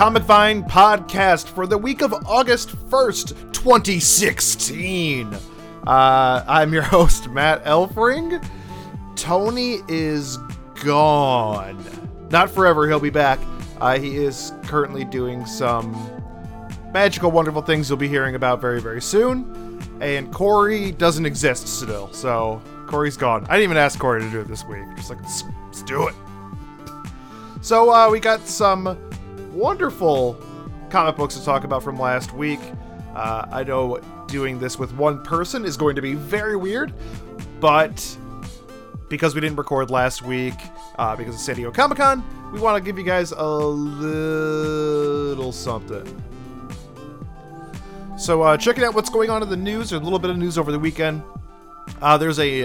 Comic Vine podcast for the week of August 1st, 2016. Uh, I'm your host, Matt Elfring. Tony is gone. Not forever, he'll be back. Uh, he is currently doing some magical, wonderful things you'll be hearing about very, very soon. And Corey doesn't exist still, so Corey's gone. I didn't even ask Corey to do it this week. Just like, let's, let's do it. So uh, we got some wonderful comic books to talk about from last week. Uh, I know doing this with one person is going to be very weird, but because we didn't record last week uh, because of San Diego Comic Con, we want to give you guys a little something. So uh, checking out what's going on in the news, or a little bit of news over the weekend. Uh, there's a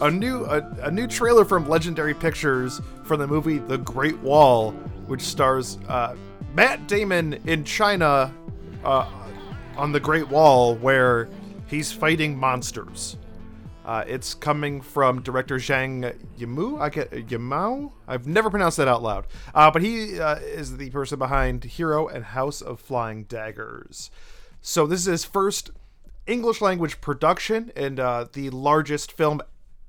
a new a, a, new trailer from Legendary Pictures for the movie The Great Wall, which stars uh, Matt Damon in China uh, on the Great Wall, where he's fighting monsters. Uh, it's coming from director Zhang Yimou. I get Yimou. I've never pronounced that out loud. Uh, but he uh, is the person behind Hero and House of Flying Daggers. So this is his first English language production and uh, the largest film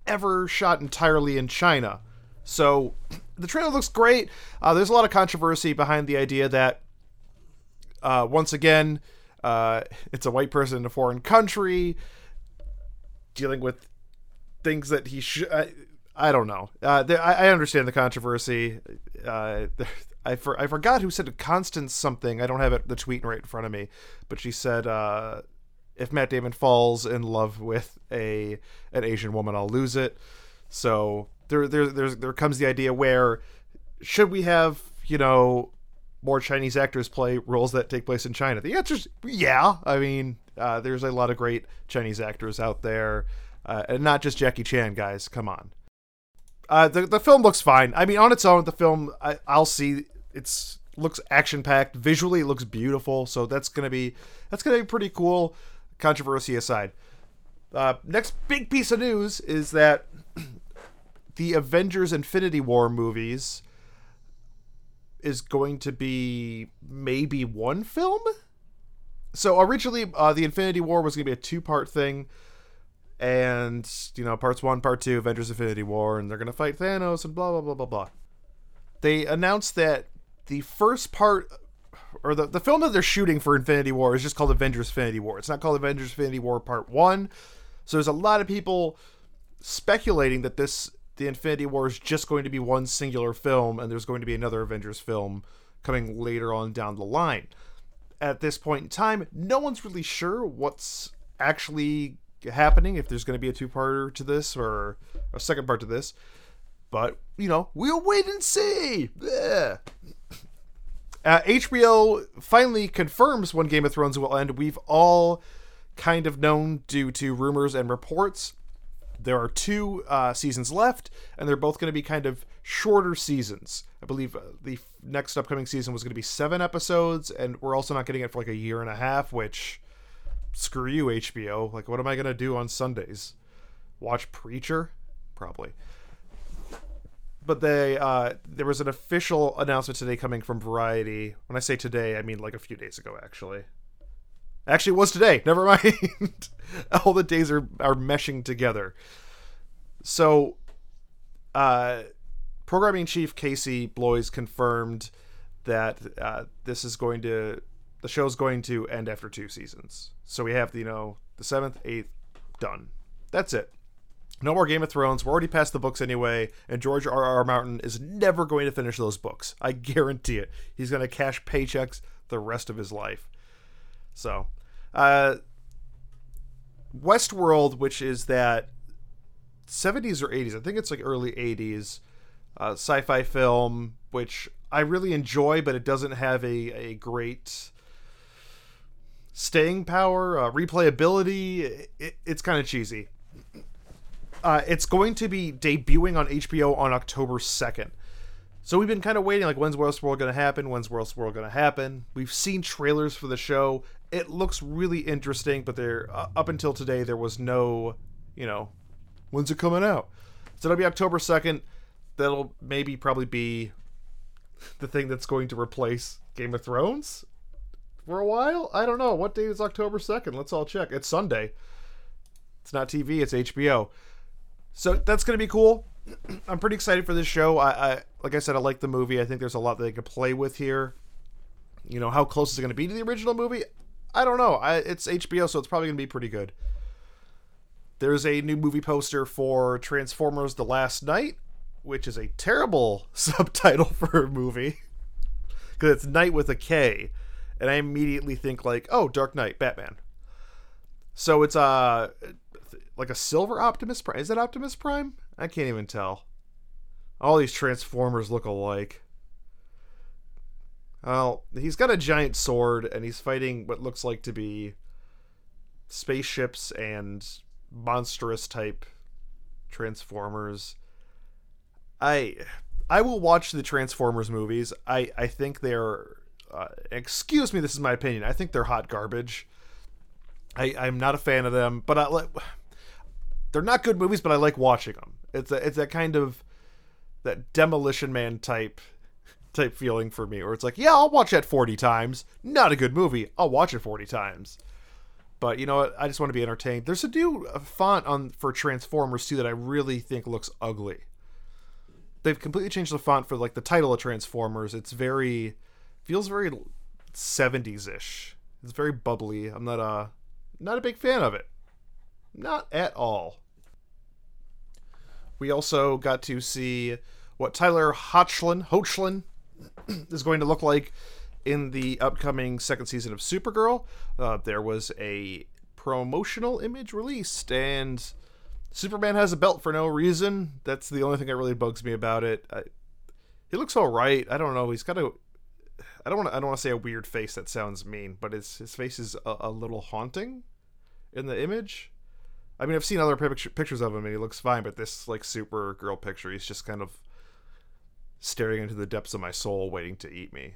ever shot entirely in China. So the trailer looks great. Uh, there's a lot of controversy behind the idea that, uh, once again, uh, it's a white person in a foreign country dealing with things that he should. I, I, don't know. Uh, I, I, understand the controversy. Uh, I, for, I forgot who said Constance something. I don't have it the tweet right in front of me, but she said uh, if Matt Damon falls in love with a an Asian woman, I'll lose it. So there there there's, there comes the idea where should we have you know more Chinese actors play roles that take place in China? The answer is yeah. I mean, uh, there's a lot of great Chinese actors out there, uh, and not just Jackie Chan, guys. Come on. Uh, the the film looks fine. I mean, on its own, the film I, I'll see it's looks action packed. Visually, it looks beautiful. So that's gonna be that's gonna be pretty cool controversy aside. Uh, next big piece of news is that the Avengers Infinity War movies is going to be maybe one film. So originally, uh, the Infinity War was going to be a two-part thing, and you know, parts one, part two, Avengers Infinity War, and they're going to fight Thanos and blah blah blah blah blah. They announced that the first part or the, the film that they're shooting for Infinity War is just called Avengers Infinity War. It's not called Avengers Infinity War Part 1. So there's a lot of people speculating that this the Infinity War is just going to be one singular film and there's going to be another Avengers film coming later on down the line. At this point in time, no one's really sure what's actually happening if there's going to be a two-parter to this or a second part to this. But, you know, we'll wait and see. Yeah. Uh, HBO finally confirms when Game of Thrones will end. We've all kind of known due to rumors and reports. There are two uh, seasons left, and they're both going to be kind of shorter seasons. I believe uh, the next upcoming season was going to be seven episodes, and we're also not getting it for like a year and a half, which screw you, HBO. Like, what am I going to do on Sundays? Watch Preacher? Probably but they uh, there was an official announcement today coming from Variety. When I say today, I mean like a few days ago, actually. Actually, it was today. Never mind. All the days are are meshing together. So, uh, programming chief Casey Bloys confirmed that uh, this is going to the show's going to end after two seasons. So we have the you know the seventh, eighth done. That's it. No more Game of Thrones. We're already past the books anyway, and George R. R. Martin is never going to finish those books. I guarantee it. He's going to cash paychecks the rest of his life. So, uh, Westworld, which is that 70s or 80s, I think it's like early 80s uh, sci fi film, which I really enjoy, but it doesn't have a, a great staying power, uh, replayability. It, it's kind of cheesy. Uh, it's going to be debuting on HBO on October 2nd. So we've been kind of waiting, like, when's Westworld going to happen? When's Westworld going to happen? We've seen trailers for the show. It looks really interesting, but there, uh, up until today, there was no, you know, when's it coming out? So it'll be October 2nd. That'll maybe probably be the thing that's going to replace Game of Thrones for a while. I don't know. What day is October 2nd? Let's all check. It's Sunday. It's not TV, it's HBO. So that's going to be cool. I'm pretty excited for this show. I, I like I said, I like the movie. I think there's a lot that they could play with here. You know, how close is it going to be to the original movie? I don't know. I, it's HBO, so it's probably going to be pretty good. There's a new movie poster for Transformers: The Last Knight, which is a terrible subtitle for a movie because it's night with a K, and I immediately think like, oh, Dark Knight, Batman. So it's uh like a silver Optimus Prime. Is it Optimus Prime? I can't even tell. All these Transformers look alike. Well, he's got a giant sword and he's fighting what looks like to be spaceships and monstrous type Transformers. I I will watch the Transformers movies. I I think they're uh, excuse me, this is my opinion. I think they're hot garbage. I I'm not a fan of them, but I like they're not good movies, but I like watching them. It's a it's that kind of that Demolition Man type type feeling for me, where it's like, yeah, I'll watch that forty times. Not a good movie. I'll watch it forty times. But you know what? I just want to be entertained. There's a new uh, font on for Transformers too that I really think looks ugly. They've completely changed the font for like the title of Transformers. It's very feels very 70s ish. It's very bubbly. I'm not a not a big fan of it. Not at all. We also got to see what Tyler Hoechlin, Hoechlin is going to look like in the upcoming second season of Supergirl. Uh, there was a promotional image released, and Superman has a belt for no reason. That's the only thing that really bugs me about it. I, he looks all right. I don't know. He's got a. I don't want. I don't want to say a weird face. That sounds mean, but his his face is a, a little haunting in the image. I mean, I've seen other picture, pictures of him and he looks fine, but this like super girl picture, he's just kind of staring into the depths of my soul, waiting to eat me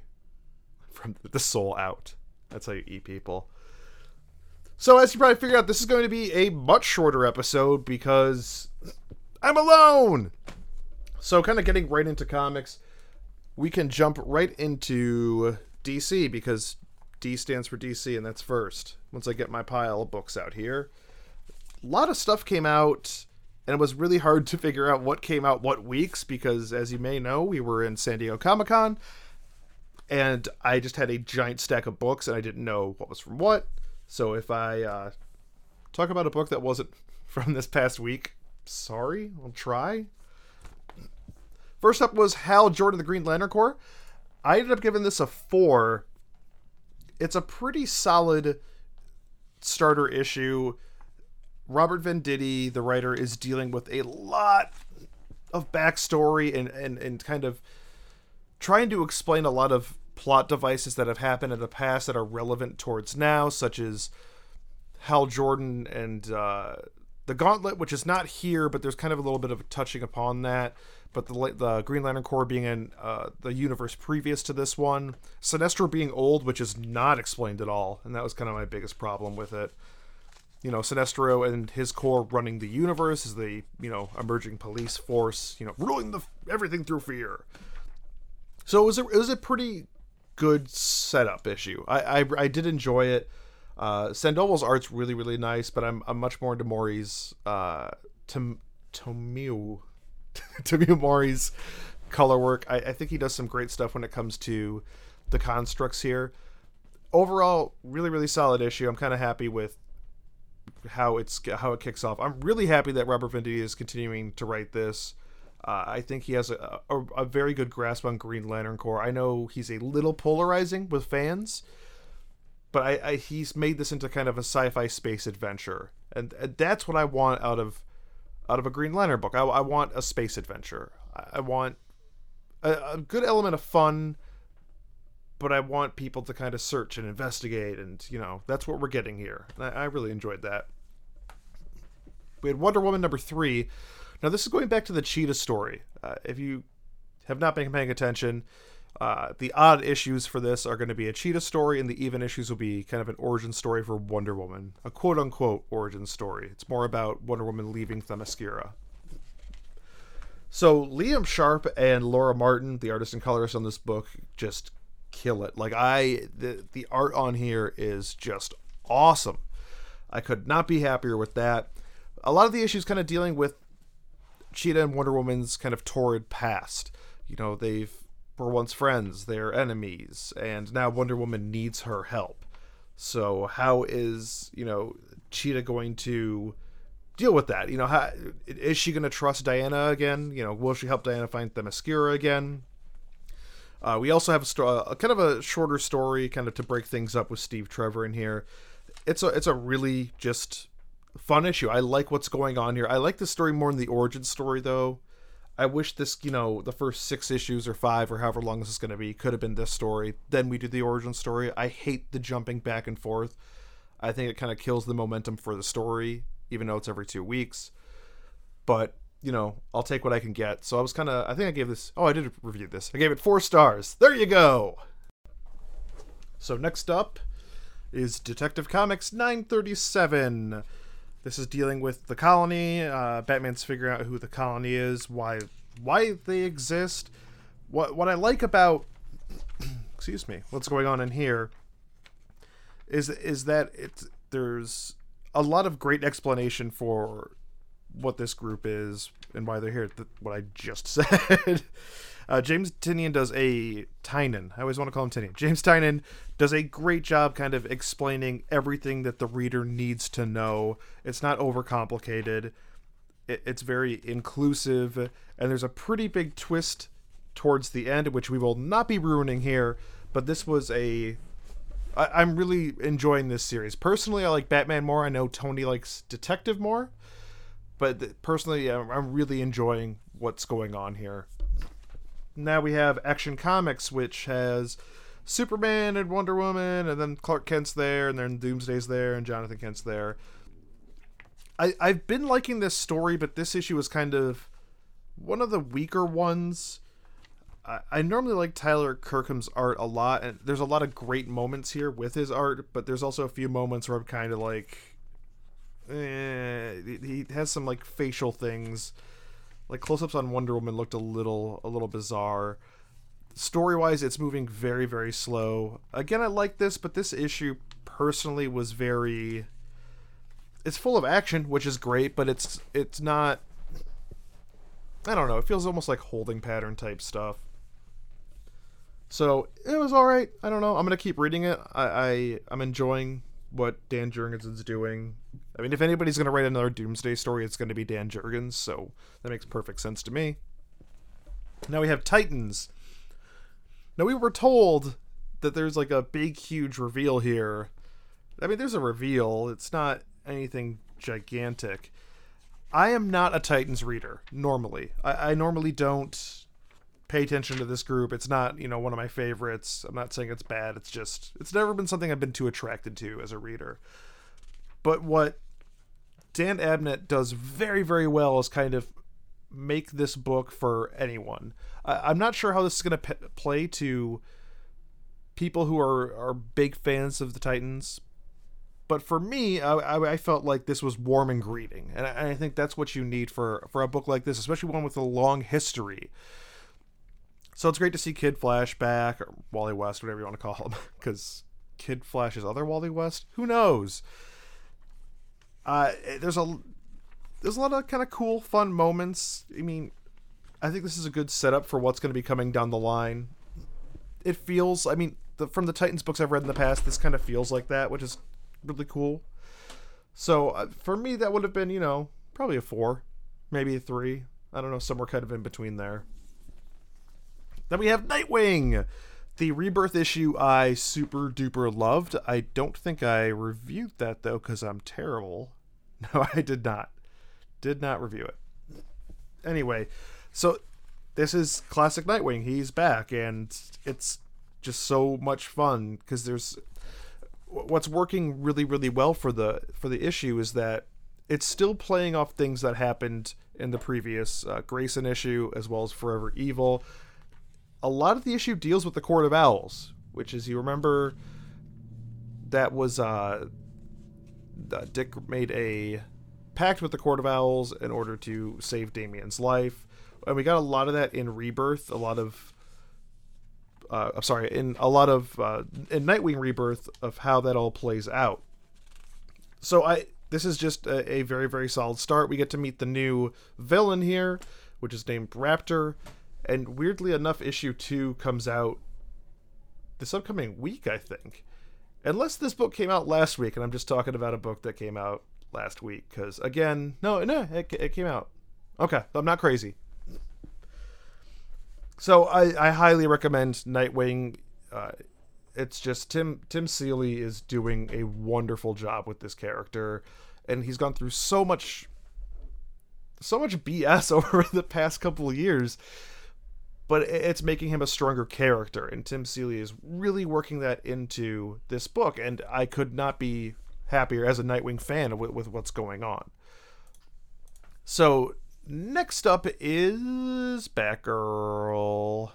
from the soul out. That's how you eat people. So, as you probably figured out, this is going to be a much shorter episode because I'm alone. So, kind of getting right into comics, we can jump right into DC because D stands for DC, and that's first. Once I get my pile of books out here, a lot of stuff came out, and it was really hard to figure out what came out what weeks because, as you may know, we were in San Diego Comic Con and I just had a giant stack of books and I didn't know what was from what. So if I uh, talk about a book that wasn't from this past week, sorry, I'll try. First up was Hal Jordan the Green Lantern Corps. I ended up giving this a four. It's a pretty solid starter issue. Robert Venditti, the writer, is dealing with a lot of backstory and, and, and kind of trying to explain a lot of plot devices that have happened in the past that are relevant towards now, such as Hal Jordan and uh, the Gauntlet, which is not here, but there's kind of a little bit of touching upon that. But the the Green Lantern Corps being in uh, the universe previous to this one, Sinestro being old, which is not explained at all, and that was kind of my biggest problem with it. You know, Sinestro and his corps running the universe as the you know emerging police force, you know, ruling the everything through fear. So it was a, it was a pretty good setup issue. I I, I did enjoy it. Uh, Sandoval's art's really really nice, but I'm I'm much more into Morey's uh Tom Tomeu Tomeu Morey's color work. I, I think he does some great stuff when it comes to the constructs here. Overall, really really solid issue. I'm kind of happy with how it's how it kicks off. I'm really happy that Robert Venditti is continuing to write this. Uh, I think he has a, a, a, very good grasp on Green Lantern Corps. I know he's a little polarizing with fans, but I, I he's made this into kind of a sci-fi space adventure, and, and that's what I want out of out of a Green Lantern book. I, I want a space adventure. I, I want a, a, good element of fun, but I want people to kind of search and investigate, and you know that's what we're getting here. I, I really enjoyed that. We had Wonder Woman number three now, this is going back to the Cheetah story. Uh, if you have not been paying attention, uh, the odd issues for this are going to be a Cheetah story, and the even issues will be kind of an origin story for Wonder Woman, a quote unquote origin story. It's more about Wonder Woman leaving Themyscira. So Liam Sharp and Laura Martin, the artist and colorist on this book, just kill it. Like I the the art on here is just awesome. I could not be happier with that. A lot of the issues kind of dealing with Cheetah and Wonder Woman's kind of torrid past. You know, they've were once friends, they're enemies, and now Wonder Woman needs her help. So how is, you know, Cheetah going to deal with that? You know, how, is she going to trust Diana again? You know, will she help Diana find Themyscira again? Uh, we also have a, sto- a kind of a shorter story, kind of to break things up with Steve Trevor in here. It's a it's a really just fun issue. I like what's going on here. I like the story more than the origin story though. I wish this, you know, the first six issues or five or however long this is going to be could have been this story. Then we do the origin story. I hate the jumping back and forth. I think it kind of kills the momentum for the story, even though it's every two weeks. But you know, I'll take what I can get. So I was kind of, I think I gave this, oh, I did review this. I gave it four stars. There you go. So next up is Detective Comics 937. This is dealing with the colony. Uh, Batman's figuring out who the colony is, why why they exist. What what I like about, excuse me, what's going on in here is is that it's there's a lot of great explanation for what this group is and why they're here. What I just said. Uh, James Tynion does a Tynan. I always want to call him Tynion. James Tynion does a great job, kind of explaining everything that the reader needs to know. It's not overcomplicated. It, it's very inclusive, and there's a pretty big twist towards the end, which we will not be ruining here. But this was a I, am really enjoying this series. Personally, I like Batman more. I know Tony likes Detective more but personally, I'm really enjoying what's going on here. Now we have Action Comics, which has Superman and Wonder Woman, and then Clark Kent's there, and then Doomsday's there, and Jonathan Kent's there. I, I've been liking this story, but this issue is kind of one of the weaker ones. I, I normally like Tyler Kirkham's art a lot, and there's a lot of great moments here with his art, but there's also a few moments where I'm kind of like, eh, he has some like facial things. Like close-ups on Wonder Woman looked a little a little bizarre. Story-wise, it's moving very very slow. Again, I like this, but this issue personally was very it's full of action, which is great, but it's it's not I don't know, it feels almost like holding pattern type stuff. So it was all right. I don't know. I'm gonna keep reading it. I, I I'm enjoying what Dan Jurgens's doing. I mean, if anybody's going to write another Doomsday story, it's going to be Dan Jurgens, so that makes perfect sense to me. Now we have Titans. Now we were told that there's like a big, huge reveal here. I mean, there's a reveal. It's not anything gigantic. I am not a Titans reader normally. I, I normally don't pay attention to this group. It's not, you know, one of my favorites. I'm not saying it's bad. It's just it's never been something I've been too attracted to as a reader. But what Dan Abnett does very, very well is kind of make this book for anyone. I, am not sure how this is going to p- play to people who are, are big fans of the Titans, but for me, I, I, felt like this was warm and greeting, and I, I, think that's what you need for for a book like this, especially one with a long history. So it's great to see Kid Flash back, or Wally West, whatever you want to call him, because Kid Flash is other Wally West. Who knows? Uh, there's a there's a lot of kind of cool, fun moments. I mean, I think this is a good setup for what's going to be coming down the line. It feels, I mean, the, from the Titans books I've read in the past, this kind of feels like that, which is really cool. So uh, for me, that would have been, you know, probably a four, maybe a three. I don't know, somewhere kind of in between there. Then we have Nightwing. The rebirth issue I super duper loved. I don't think I reviewed that though because I'm terrible. No, I did not. Did not review it. Anyway, so this is classic Nightwing. He's back and it's just so much fun because there's what's working really really well for the for the issue is that it's still playing off things that happened in the previous uh, Grayson issue as well as Forever Evil a lot of the issue deals with the Court of Owls, which is you remember that was uh, Dick made a pact with the Court of Owls in order to save Damian's life. and we got a lot of that in Rebirth. A lot of, uh, I'm sorry, in a lot of uh, in Nightwing Rebirth of how that all plays out. So I this is just a, a very very solid start. We get to meet the new villain here, which is named Raptor, and weirdly enough, issue two comes out this upcoming week, I think. Unless this book came out last week, and I'm just talking about a book that came out last week. Because again, no, no, it, it came out. Okay, I'm not crazy. So I, I highly recommend Nightwing. Uh, it's just Tim Tim Seeley is doing a wonderful job with this character, and he's gone through so much, so much BS over the past couple of years. But it's making him a stronger character, and Tim Seeley is really working that into this book. And I could not be happier as a Nightwing fan with, with what's going on. So next up is Batgirl.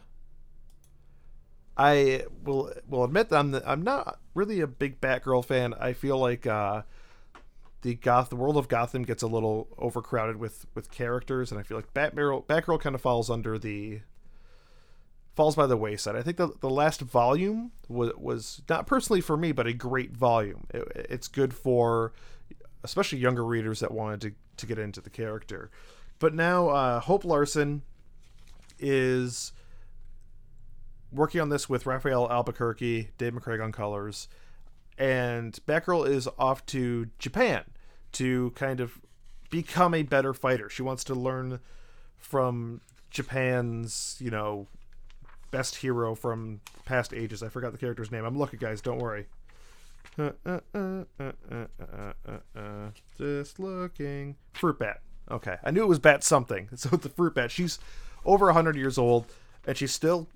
I will will admit that I'm the, I'm not really a big Batgirl fan. I feel like uh, the Goth the world of Gotham gets a little overcrowded with with characters, and I feel like Batgirl Batgirl kind of falls under the falls by the wayside. I think the the last volume was was not personally for me, but a great volume. It, it's good for especially younger readers that wanted to to get into the character. But now uh, Hope Larson is working on this with Rafael Albuquerque, Dave McCaig on colors, and Batgirl is off to Japan to kind of become a better fighter. She wants to learn from Japan's, you know, best hero from past ages. I forgot the character's name. I'm looking, guys. Don't worry. Uh, uh, uh, Just looking. Fruit Bat. Okay, I knew it was Bat something. So the Fruit Bat. She's over 100 years old, and she's still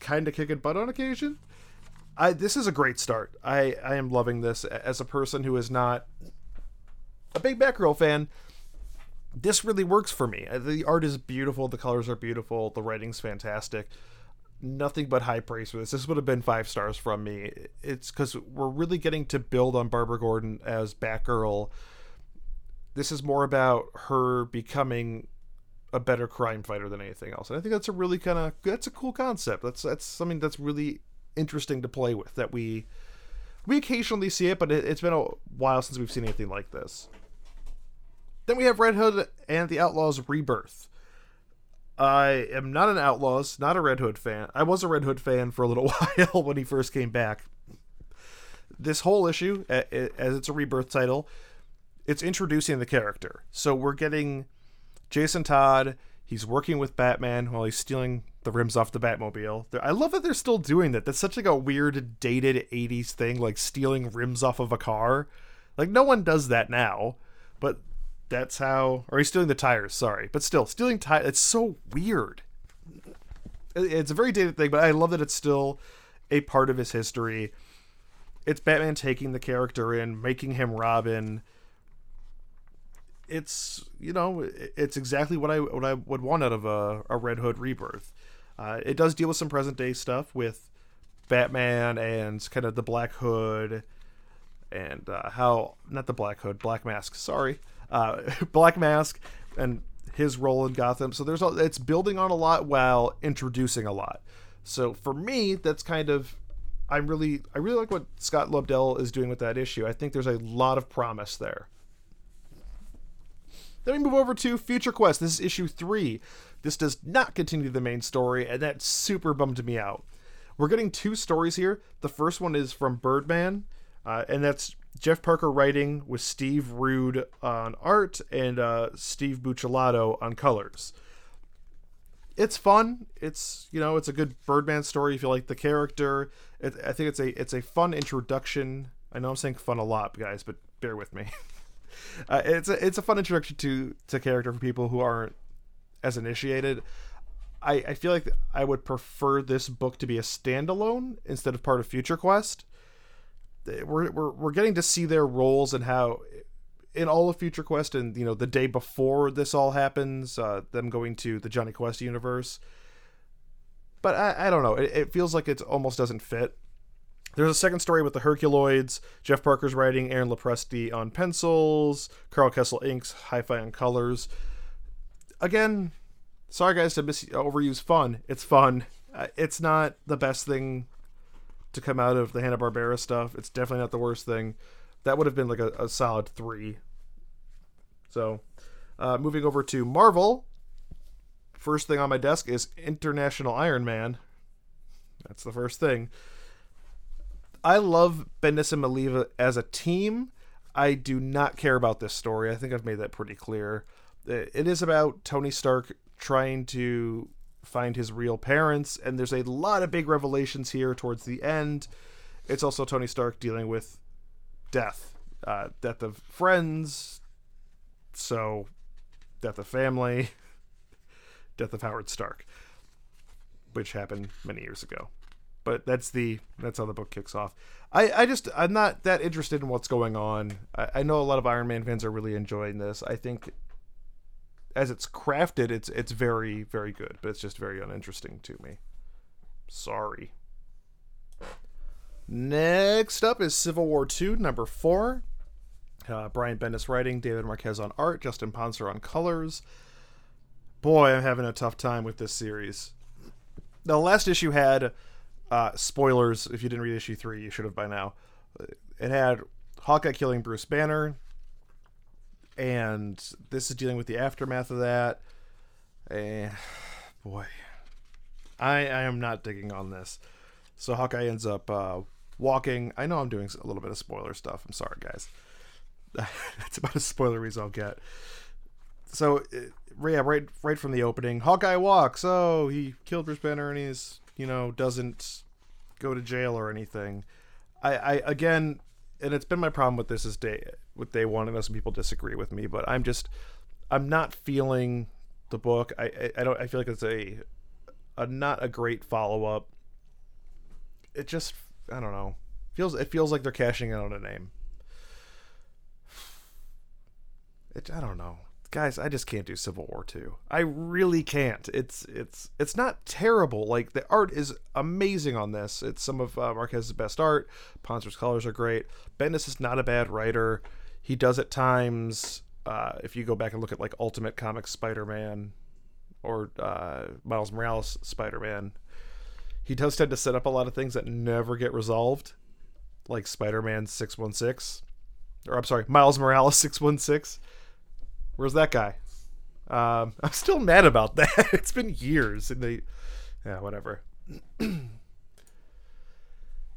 kind of kicking butt on occasion. I this is a great start. I I am loving this as a person who is not a big Batgirl fan. This really works for me. Uh, the art is beautiful, the colors are beautiful, the writing's fantastic. Nothing but high praise for this. This would have been five stars from me. It's because we're really getting to build on Barbara Gordon as Batgirl. This is more about her becoming a better crime fighter than anything else. And I think that's a really kind of that's a cool concept. That's that's something that's really interesting to play with. That we we occasionally see it, but it, has been a while since we've seen anything like this. Then we have Red Hood and the Outlaws Rebirth. I am not an Outlaws, not a Red Hood fan. I was a Red Hood fan for a little while when he first came back. This whole issue, as it's a rebirth title, it's introducing the character. So we're getting Jason Todd, he's working with Batman while he's stealing the rims off the Batmobile. I love that they're still doing that. That's such like a weird dated 80s thing like stealing rims off of a car. Like no one does that now, but that's how or he's stealing the tires, sorry. But still, stealing tires it's so weird. It's a very dated thing, but I love that it's still a part of his history. It's Batman taking the character in, making him Robin it's you know it's exactly what I what I would want out of a, a Red Hood rebirth. Uh, it does deal with some present day stuff with Batman and kind of the Black Hood and uh, how not the Black Hood, Black Mask. Sorry, uh, Black Mask and his role in Gotham. So there's a, it's building on a lot while introducing a lot. So for me, that's kind of I'm really I really like what Scott Lobdell is doing with that issue. I think there's a lot of promise there. Then we move over to Future Quest. This is issue three. This does not continue the main story, and that super bummed me out. We're getting two stories here. The first one is from Birdman, uh, and that's Jeff Parker writing with Steve Rude on art and uh, Steve Buccellato on colors. It's fun. It's you know it's a good Birdman story if you like the character. It, I think it's a it's a fun introduction. I know I'm saying fun a lot, guys, but bear with me. uh, it's a it's a fun introduction to to character for people who aren't as initiated. I, I feel like I would prefer this book to be a standalone instead of part of Future Quest. We're, we're, we're getting to see their roles and how in all of Future Quest and you know the day before this all happens, uh, them going to the Jonny Quest universe. But I, I don't know. It, it feels like it almost doesn't fit. There's a second story with the Herculoids. Jeff Parker's writing, Aaron Lopresti on pencils, Karl Kesel inks, Hi-Fi on colors. Again, sorry guys to mis- overuse fun. It's fun. Uh, it's not the best thing to come out of the Hanna Barbera stuff. It's definitely not the worst thing. That would have been like a, a solid three. So, uh, moving over to Marvel. First thing on my desk is International Iron Man. That's the first thing. I love Bendis and Maleev as a team. I do not care about this story. I think I've made that pretty clear. It is about Tony Stark trying to find his real parents, and there's a lot of big revelations here towards the end. It's also Tony Stark dealing with death, uh, death of friends, so death of family, death of Howard Stark, which happened many years ago. But that's the that's how the book kicks off. I, I just I'm not that interested in what's going on. I, I know a lot of Iron Man fans are really enjoying this. I think as it's crafted, it's it's very very good, but it's just very uninteresting to me. Sorry. Next up is Civil War II, number four. Uh, Brian Bendis writing, David Marquez on art, Justin Ponsor on colors. Boy, I'm having a tough time with this series. The last issue had uh, spoilers. If you didn't read issue three, you should have by now. It had Hawkeye killing Bruce Banner, and this is dealing with the aftermath of that. And boy, I I am not digging on this. So Hawkeye ends up uh, walking. I know I'm doing a little bit of spoiler stuff. I'm sorry, guys. That's about as spoilery as I'll get. So yeah, right right from the opening, Hawkeye walks. Oh, he killed Bruce Banner, and he's you know doesn't go to jail or anything. I, I again, and it's been my problem with this is day with they one, and some people disagree with me, but I'm just I'm not feeling the book. I I, I don't I feel like it's a a not a great follow up. It just I don't know feels it feels like they're cashing in on a name. It, I don't know guys, I just can't do Civil War 2. I really can't. It's it's it's not terrible. Like the art is amazing on this. It's some of uh, Marquez's best art. Ponsor's colors are great. Bendis is not a bad writer. He does at times. Uh, if you go back and look at like Ultimate Comics Spider-Man or uh, Miles Morales Spider-Man, he does tend to set up a lot of things that never get resolved, like Spider-Man 616, or I'm sorry, Miles Morales 616 Where's that guy? Um, I'm still mad about that. it's been years, and they, yeah, whatever.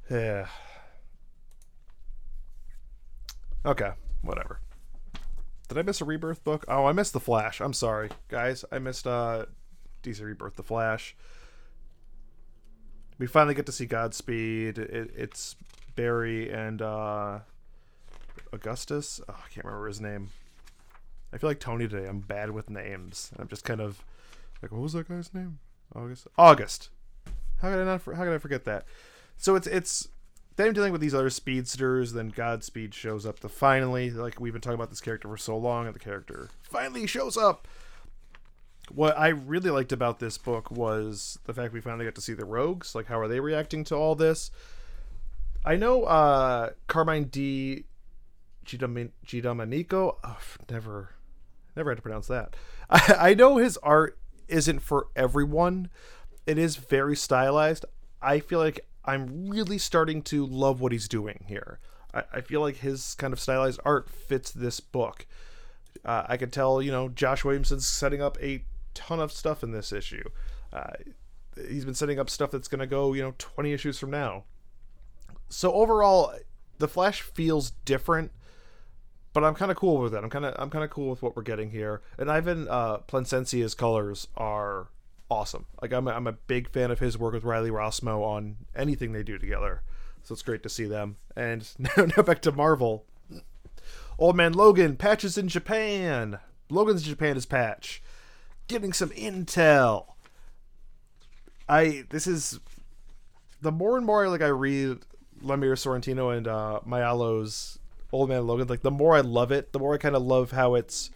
yeah. Okay, whatever. Did I miss a Rebirth book? Oh, I missed the Flash. I'm sorry, guys. I missed uh, DC Rebirth, the Flash. We finally get to see Godspeed. It, it's Barry and uh, Augustus. Oh, I can't remember his name. I feel like Tony today. I'm bad with names. I'm just kind of like, what was that guy's name? August. August. How could I not? How could I forget that? So it's it's them dealing with these other speedsters. Then Godspeed shows up to finally, like we've been talking about this character for so long, and the character finally shows up. What I really liked about this book was the fact we finally got to see the rogues. Like, how are they reacting to all this? I know uh Carmine Di Giandomenico. Oh, never Never had to pronounce that. I, I know his art isn't for everyone. It is very stylized. I feel like I'm really starting to love what he's doing here. I, I feel like his kind of stylized art fits this book. Uh, I can tell, you know, Josh Williamson's setting up a ton of stuff in this issue. Uh, he's been setting up stuff that's going to go, you know, 20 issues from now. So overall, the Flash feels different but I'm kind of cool with it. I'm kind of I'm kind of cool with what we're getting here. And Ivan uh, Plascencia's colors are awesome. Like I'm a, I'm a big fan of his work with Riley Rossmo on anything they do together. So it's great to see them. And now, now back to Marvel. Old Man Logan patches in Japan. Logan's Japan is patch, getting some intel. I this is the more and more like I read Lemire Sorrentino and uh, Maiolo's Old Man Logan, like the more I love it, the more I kind of love how it's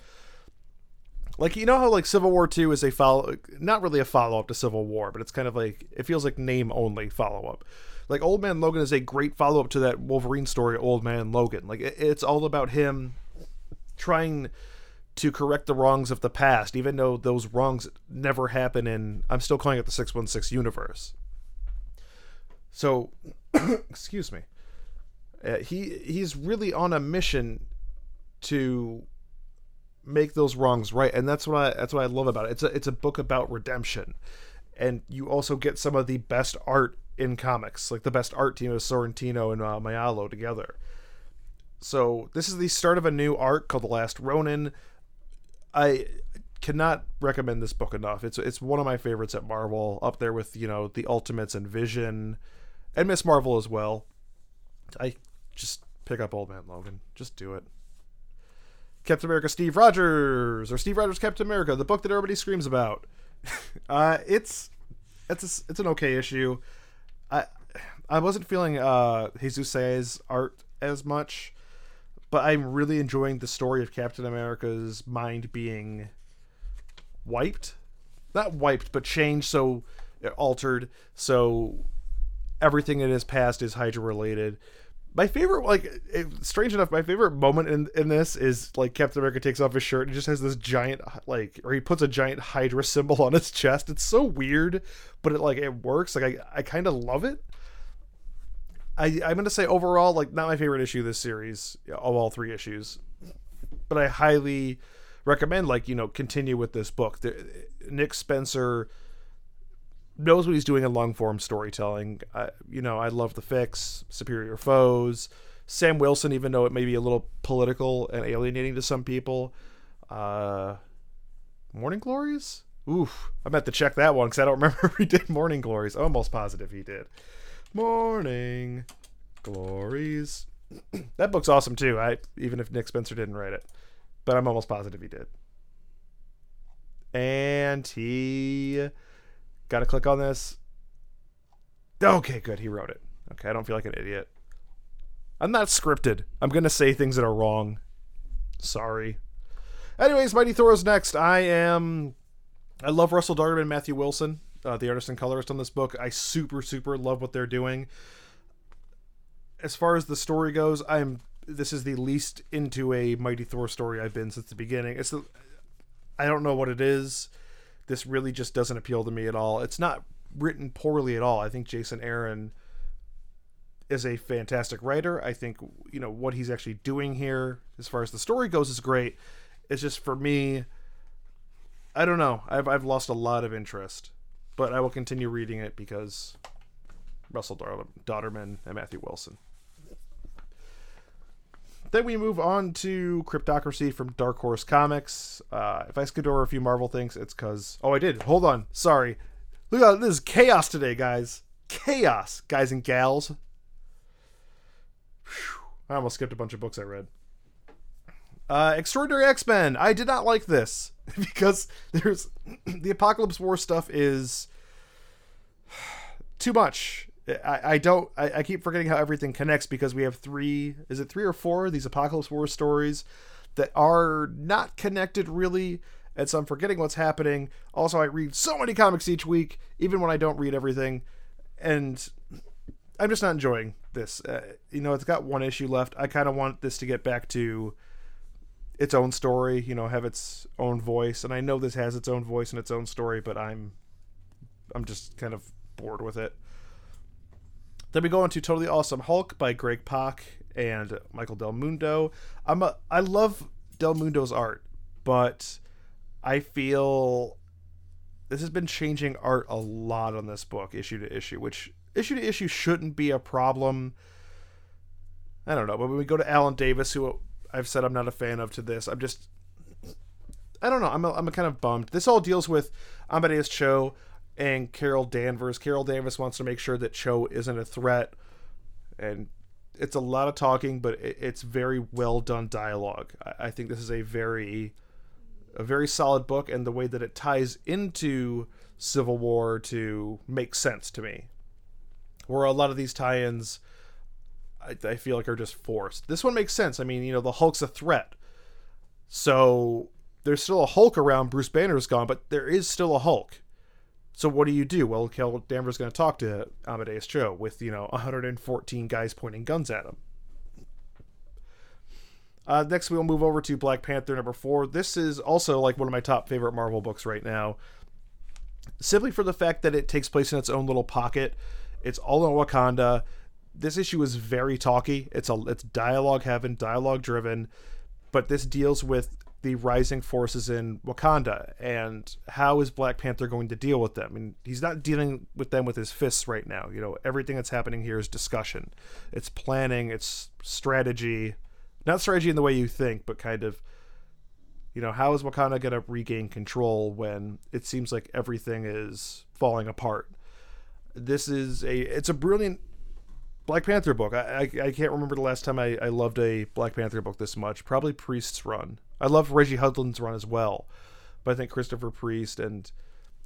like you know how like Civil War Two is a follow, not really a follow up to Civil War, but it's kind of like it feels like name only follow up. Like Old Man Logan is a great follow up to that Wolverine story, Old Man Logan. Like it, it's all about him trying to correct the wrongs of the past, even though those wrongs never happen in, I'm still calling it the 616 universe. So, excuse me. Uh, he he's really on a mission to make those wrongs right, and that's what I that's what I love about it. It's a it's a book about redemption, and you also get some of the best art in comics, like the best art team of Sorrentino and uh, together. So this is the start of a new arc called The Last Ronin. I cannot recommend this book enough. It's it's one of my favorites at Marvel, up there with you know the Ultimates and Vision, and Miss Marvel as well. I just pick up Old Man Logan. Just do it. Captain America Steve Rogers or Steve Rogers Captain America, the book that everybody screams about. uh, it's it's a, it's an okay issue. I I wasn't feeling uh Jesus Saiz's art as much, but I'm really enjoying the story of Captain America's mind being wiped. Not wiped, but changed so altered so everything in his past is Hydra related my favorite like strange enough my favorite moment in in this is like captain america takes off his shirt and just has this giant like or he puts a giant hydra symbol on his chest. It's so weird but it like it works. Like i i kind of love it. I i'm gonna say overall like not my favorite issue this series of all three issues but i highly recommend like you know continue with this book. The, nick spencer knows what he's doing in long form storytelling. You know, I love the fix, superior foes. Sam Wilson, even though it may be a little political and alienating to some people. Uh, Morning Glories? Oof. I meant to check that one because I don't remember if he did Morning Glories. I'm almost positive he did. Morning Glories. that book's awesome too. I even if Nick Spencer didn't write it, but I'm almost positive he did. And he Got to click on this. Okay, good. He wrote it. Okay, I don't feel like an idiot. I'm not scripted. I'm going to say things that are wrong. Sorry. Anyways, Mighty Thor's next. I am. I love Russell Dauterman and Matthew Wilson, uh, the artist and colorist on this book. I super, super love what they're doing. As far as the story goes, I'm. This is the least into a Mighty Thor story I've been since the beginning. It's. The, I don't know what it is this really just doesn't appeal to me at all. It's not written poorly at all. I think Jason Aaron is a fantastic writer. I think you know what he's actually doing here as far as the story goes is great. It's just for me I don't know. I've I've lost a lot of interest, but I will continue reading it because Russell Dauterman and Matthew Wilson. Then we move on to Cryptocracy from Dark Horse Comics. Uh, if I skipped over a few Marvel things, it's because. Oh, I did. Hold on. Sorry. Look at this is chaos today, guys. Chaos, guys and gals. Whew. I almost skipped a bunch of books I read. Uh, Extraordinary X Men. I did not like this because there's the Apocalypse War stuff is too much. I, I don't I, I keep forgetting how everything connects because we have three is it three or four these apocalypse war stories that are not connected really and so i'm forgetting what's happening. Also i read so many comics each week even when i don't read everything and i'm just not enjoying this. Uh, you know it's got one issue left. I kind of want this to get back to its own story you know have its own voice and i know this has its own voice and its own story but i'm i'm just kind of bored with it then we go into Totally Awesome Hulk by Greg Pak and Michael Del Mundo. I'm a I love Del Mundo's art, but I feel this has been changing art a lot on this book, issue to issue, which issue to issue shouldn't be a problem. I don't know, but when we go to Alan Davis, who I've said I'm not a fan of to this, I'm just I don't know. I'm a, I'm a kind of bummed. This all deals with Amadeus Cho and Carol Danvers. Carol Danvers wants to make sure that Cho isn't a threat, and it's a lot of talking, but it's very well done dialogue. I think this is a very a very solid book, and the way that it ties into Civil War to make sense to me. Where a lot of these tie-ins, I, I feel like are just forced. This one makes sense. I mean, you know, the Hulk's a threat, so there's still a Hulk around. Bruce Banner's gone, but there is still a Hulk so what do you do? Well, Carol Danvers is going to talk to Amadeus Cho with you know 114 guys pointing guns at him. Uh, next, we'll move over to Black Panther number four. This is also like one of my top favorite Marvel books right now, simply for the fact that it takes place in its own little pocket. It's all in Wakanda. This issue is very talky. It's a it's dialogue heaven, dialogue driven, but this deals with the rising forces in Wakanda and how is Black Panther going to deal with them? And he's not dealing with them with his fists right now. You know, everything that's happening here is discussion. It's planning, it's strategy, not strategy in the way you think, but kind of you know, how is Wakanda going to regain control when it seems like everything is falling apart? This is a it's a brilliant Black Panther book. I, I, I can't remember the last time I, I loved a Black Panther book this much. Probably Priest's run. I love Reggie Hudlin's run as well, but I think Christopher Priest and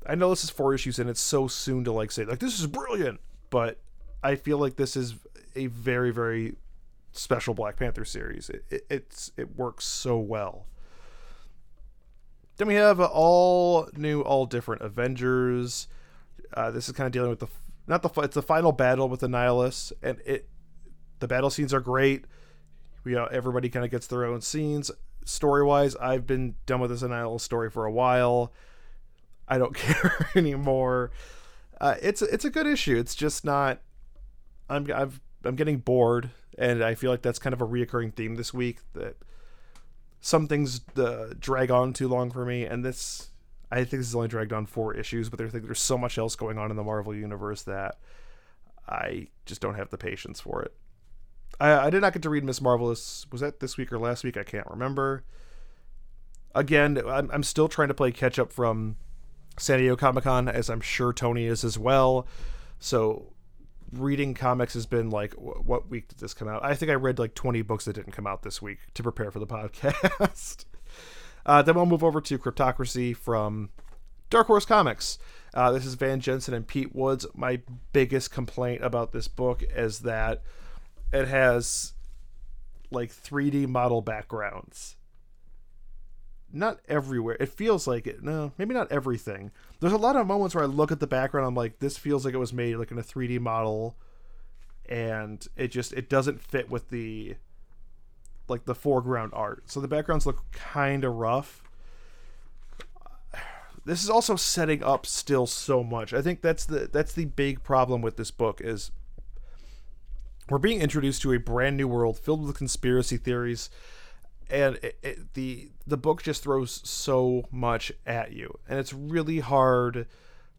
I know this is four issues and it's so soon to like say like this is brilliant, but I feel like this is a very very special Black Panther series. It, it it's it works so well. Then we have all new, all different Avengers. Uh, this is kind of dealing with the not the it's the final battle with the Nihilists, and it the battle scenes are great. You know, everybody kind of gets their own scenes. Story wise, I've been done with this Annihilus story for a while. I don't care anymore. Uh, it's it's a good issue. It's just not. I'm I've I'm getting bored, and I feel like that's kind of a reoccurring theme this week. That some things uh, drag on too long for me, and this I think this is only dragged on four issues, but I think there's so much else going on in the Marvel universe that I just don't have the patience for it. I, I did not get to read Miss Marvelous. Was that this week or last week? I can't remember. Again, I'm, I'm still trying to play catch up from San Diego Comic Con, as I'm sure Tony is as well. So reading comics has been like, what week did this come out? I think I read like 20 books that didn't come out this week to prepare for the podcast. Uh, then we'll move over to Cryptocracy from Dark Horse Comics. Uh, this is Van Jensen and Pete Woods. My biggest complaint about this book is that it has like 3D model backgrounds. Not everywhere. It feels like it. No, maybe not everything. There's a lot of moments where I look at the background. I'm like, this feels like it was made like in a 3D model, and it just it doesn't fit with the like the foreground art. So the backgrounds look kind of rough. This is also setting up still so much. I think that's the that's the big problem with this book is we're being introduced to a brand new world filled with conspiracy theories and it, it, the the book just throws so much at you and it's really hard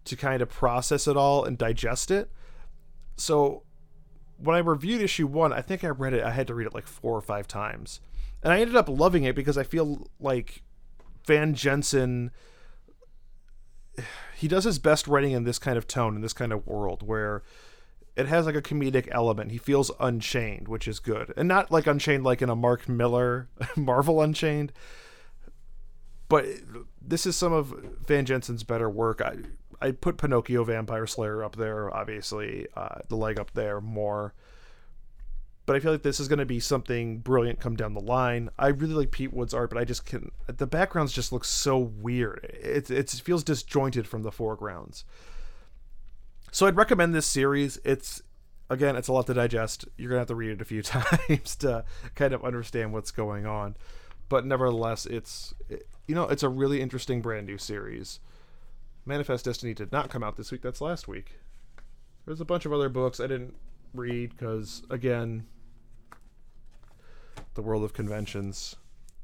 to kind of process it all and digest it. So when I reviewed issue one, I think I read it. I had to read it like four or five times, and I ended up loving it because I feel like Van Jensen. He does his best writing in this kind of tone, in this kind of world, where it has like a comedic element. He feels unchained, which is good, and not like unchained like in a Mark Millar Marvel Unchained. But this is some of Van Jensen's better work. I I put Pinocchio Vampire Slayer up there, obviously, uh, the leg up there more. But I feel like this is going to be something brilliant come down the line. I really like Pete Wood's art, but I just can the backgrounds just look so weird. It it feels disjointed from the foregrounds. So I'd recommend this series. It's again, it's a lot to digest. You're gonna have to read it a few times to kind of understand what's going on. But nevertheless, it's you know, it's a really interesting brand new series. Manifest Destiny did not come out this week. That's last week. There's a bunch of other books I didn't read because, again, the world of conventions.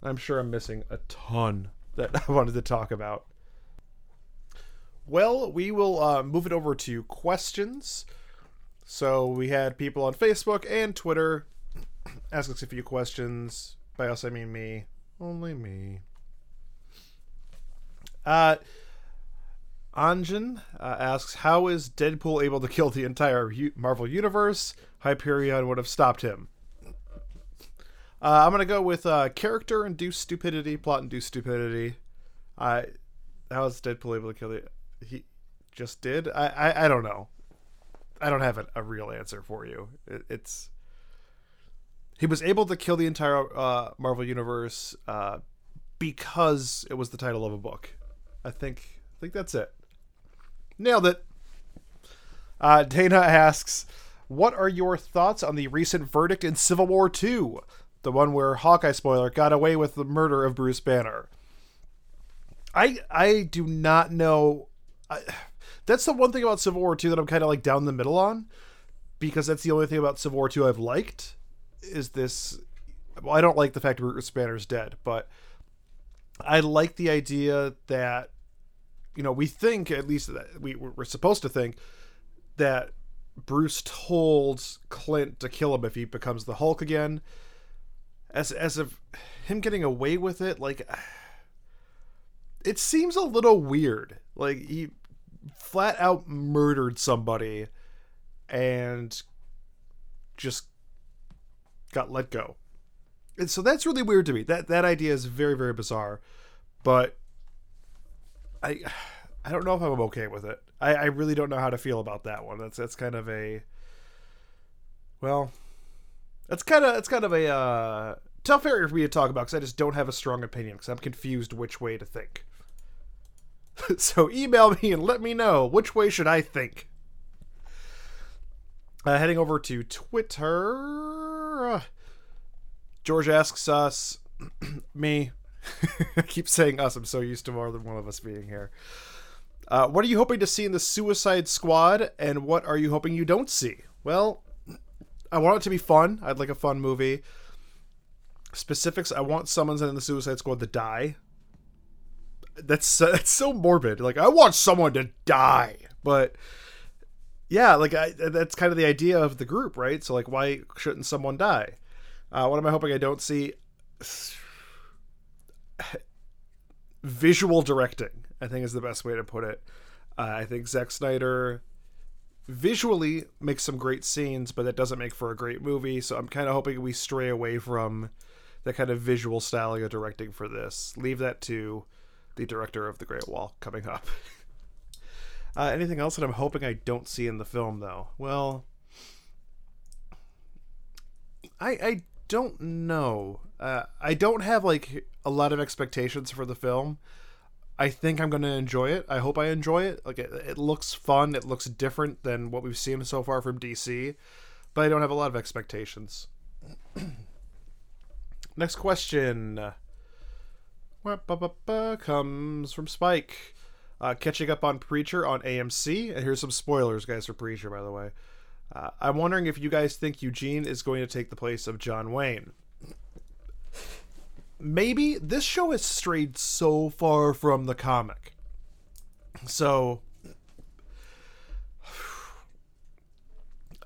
I'm sure I'm missing a ton that I wanted to talk about. Well, we will uh, move it over to questions. So we had people on Facebook and Twitter ask us a few questions. By us, I mean me. Only me. Uh, Anjan uh, asks, "How is Deadpool able to kill the entire Marvel universe? Hyperion would have stopped him." Uh, I'm gonna go with uh, character-induced stupidity, plot-induced stupidity. I, how is Deadpool able to kill the? He just did. I I, I don't know. I don't have a, a real answer for you. It, it's he was able to kill the entire uh, Marvel universe uh, because it was the title of a book. I think I think that's it. Nailed it. Uh, Dana asks, "What are your thoughts on the recent verdict in Civil War II? the one where Hawkeye spoiler got away with the murder of Bruce Banner. I I do not know. I, that's the one thing about Civil War Two that I'm kind of like down the middle on, because that's the only thing about Civil War Two I've liked. Is this? Well, I don't like the fact Bruce Banner's dead, but I like the idea that you know we think at least that we we're supposed to think that Bruce told Clint to kill him if he becomes the Hulk again. As as of him getting away with it, like it seems a little weird. Like he flat out murdered somebody and just got let go. And so that's really weird to me. That that idea is very very bizarre. But I I don't know if I'm okay with it. I, I really don't know how to feel about that one. That's that's kind of a well, that's kind of it's kind of a uh, tough area for me to talk about because I just don't have a strong opinion because I'm confused which way to think. so email me and let me know which way should I think. Uh, heading over to Twitter, George asks us, me. I keep saying us. I'm so used to more than one of us being here. Uh, what are you hoping to see in the Suicide Squad, and what are you hoping you don't see? Well, I want it to be fun. I'd like a fun movie. Specifics: I want someone's in the Suicide Squad to die that's that's so morbid. Like I want someone to die, but yeah, like I, that's kind of the idea of the group, right? So like, why shouldn't someone die? Uh, what am I hoping I don't see? Visual directing, I think, is the best way to put it. Uh, I think Zack Snyder visually makes some great scenes, but that doesn't make for a great movie. So I'm kind of hoping we stray away from that kind of visual style of directing for this. Leave that to the director of The Great Wall, coming up. uh, anything else that I'm hoping I don't see in the film, though? Well, I I don't know. Uh, I don't have like a lot of expectations for the film. I think I'm going to enjoy it. I hope I enjoy it. Like it, it looks fun. It looks different than what we've seen so far from DC, but I don't have a lot of expectations. Next question comes from Spike. Uh, catching up on Preacher on AMC. And here's some spoilers, guys, for Preacher, by the way. Uh, I'm wondering if you guys think Eugene is going to take the place of John Wayne. Maybe this show has strayed so far from the comic. So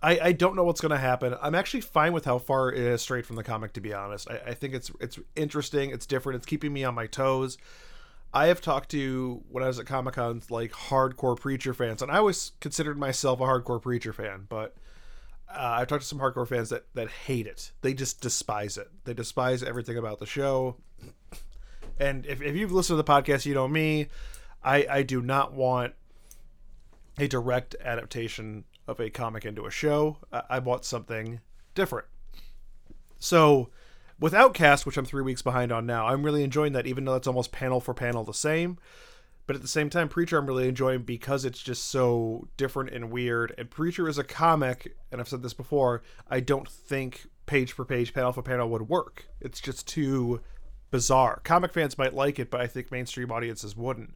I, I don't know what's going to happen. I'm actually fine with how far it is straight from the comic, to be honest. I, I think it's it's interesting. It's different. It's keeping me on my toes. I have talked to when I was at Comic Con like hardcore preacher fans, and I always considered myself a hardcore preacher fan, but uh, I've talked to some hardcore fans that that hate it. They just despise it. They despise everything about the show. And if, if you've listened to the podcast, you know me. I I do not want a direct adaptation of a comic into a show. I, want something different. So, with Outcast, which I'm three weeks behind on now, I'm really enjoying that, even though it's almost panel for panel the same. But at the same time, Preacher I'm really enjoying because it's just so different and weird. And Preacher is a comic, and I've said this before, I don't think page for page, panel for panel would work. It's just too bizarre. Comic fans might like it, but I think mainstream audiences wouldn't.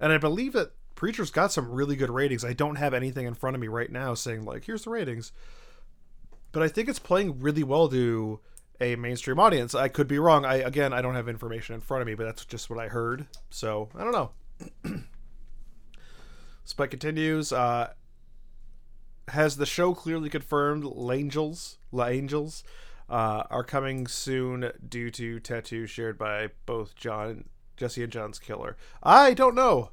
And I believe that Preacher's got some really good ratings. I don't have anything in front of me right now saying like, here's the ratings. But I think it's playing really well to a mainstream audience. I could be wrong. I again, I don't have information in front of me, but that's just what I heard. So I don't know. Spike continues. Uh, has the show clearly confirmed L'Angels, L'Angels uh, are coming soon due to tattoos shared by both John, Jesse and John's killer? I don't know.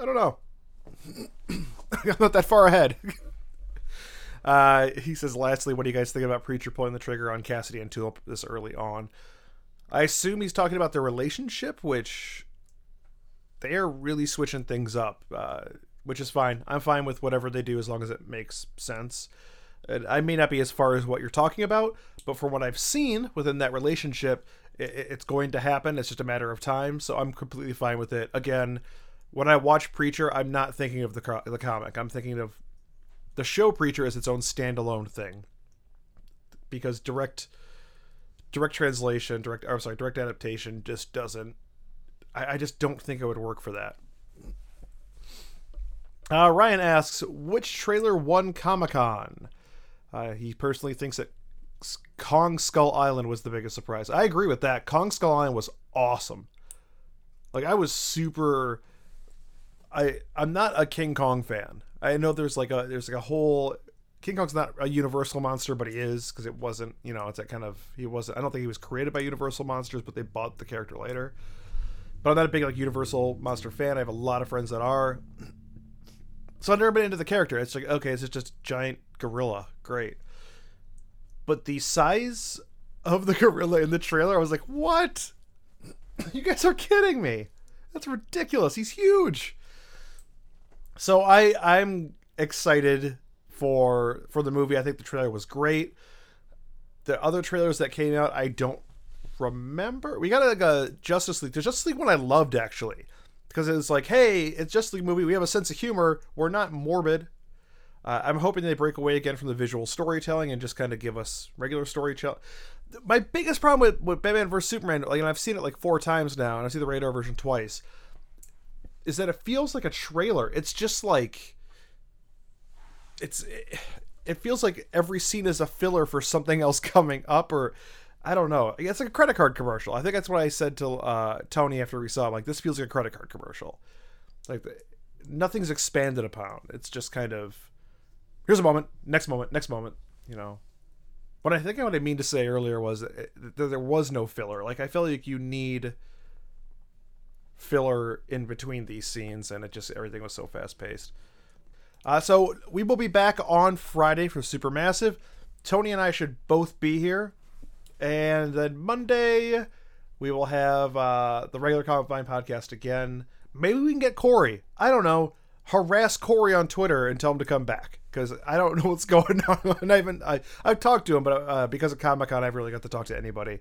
I don't know. I'm not that far ahead. uh, he says, lastly, what do you guys think about Preacher pulling the trigger on Cassidy and Tulip this early on? I assume he's talking about their relationship, which they are really switching things up, uh, which is fine. I'm fine with whatever they do as long as it makes sense. And I may not be as far as what you're talking about, but from what I've seen within that relationship, it, it's going to happen. It's just a matter of time. So I'm completely fine with it. Again, when I watch Preacher, I'm not thinking of the the comic. I'm thinking of the show Preacher as its own standalone thing. because direct direct translation, direct I'm sorry, direct adaptation just doesn't. I, I just don't think it would work for that. Uh, Ryan asks, which trailer won Comic Con? Uh, he personally thinks that Kong Skull Island was the biggest surprise. I agree with that. Kong Skull Island was awesome. Like I was super. I I'm not a King Kong fan. I know there's like a there's like a whole King Kong's not a Universal monster, but he is because it wasn't. You know, it's that kind of he wasn't. I don't think he was created by Universal monsters, but they bought the character later. But I'm not a big like Universal monster fan. I have a lot of friends that are. So I've never been into the character. It's like okay, it's just giant gorilla. Great. But the size of the gorilla in the trailer, I was like, what? You guys are kidding me. That's ridiculous. He's huge. So I I'm excited for for the movie. I think the trailer was great. The other trailers that came out, I don't remember. We got like a Justice League. The Justice League one I loved actually because it's like, hey, it's Justice League movie. We have a sense of humor. We're not morbid. Uh, I'm hoping they break away again from the visual storytelling and just kind of give us regular storytelling. My biggest problem with, with Batman vs Superman, like, and I've seen it like four times now, and I've seen the radar version twice, is that it feels like a trailer. It's just like it's it feels like every scene is a filler for something else coming up or I don't know. It's like a credit card commercial. I think that's what I said to uh, Tony after we saw it. Like this feels like a credit card commercial. Like nothing's expanded upon. It's just kind of here's a moment, next moment, next moment. You know. What I think what I mean to say earlier was that there was no filler. Like I feel like you need filler in between these scenes, and it just everything was so fast paced. Uh, so we will be back on Friday for Supermassive. Tony and I should both be here. And then Monday, we will have uh, the regular Comic Vine podcast again. Maybe we can get Corey. I don't know. Harass Corey on Twitter and tell him to come back because I don't know what's going on. I even I I've talked to him, but uh, because of Comic Con, I've really got to talk to anybody.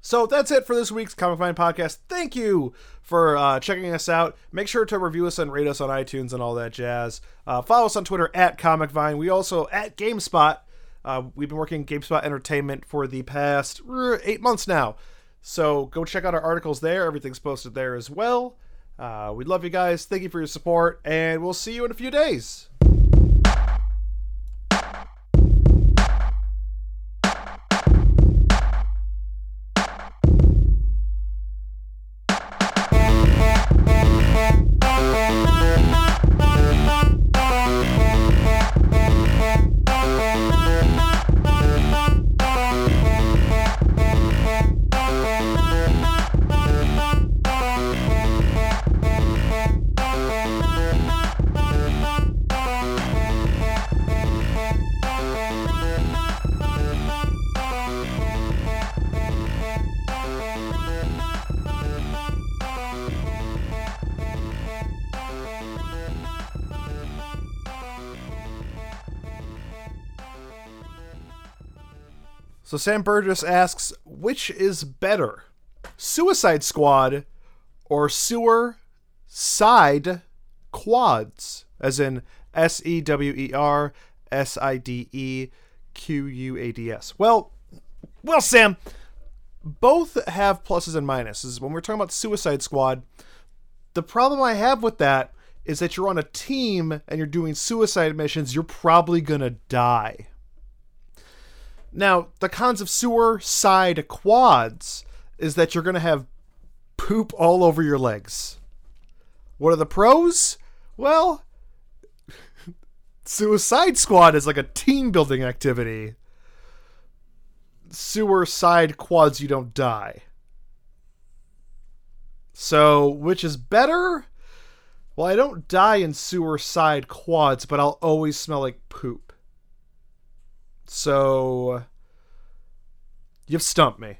So that's it for this week's Comic Vine podcast. Thank you for uh, checking us out. Make sure to review us and rate us on iTunes and all that jazz. Uh, follow us on Twitter at Comic Vine. We also at GameSpot. Uh, we've been working GameSpot Entertainment for the past uh, eight months now. So go check out our articles there. Everything's posted there as well. Uh, we love you guys. Thank you for your support, and we'll see you in a few days. So Sam Burgess asks, which is better, Suicide Squad or Sewer Side Quads, as in S E W E R S I D E Q U A D S? Well, well, Sam, both have pluses and minuses. When we're talking about Suicide Squad, the problem I have with that is that you're on a team and you're doing suicide missions, you're probably gonna die. Now, the cons of sewer side quads is that you're going to have poop all over your legs. What are the pros? Well, Suicide Squad is like a team building activity. Sewer side quads, you don't die. So, which is better? Well, I don't die in sewer side quads, but I'll always smell like poop. So you've stumped me.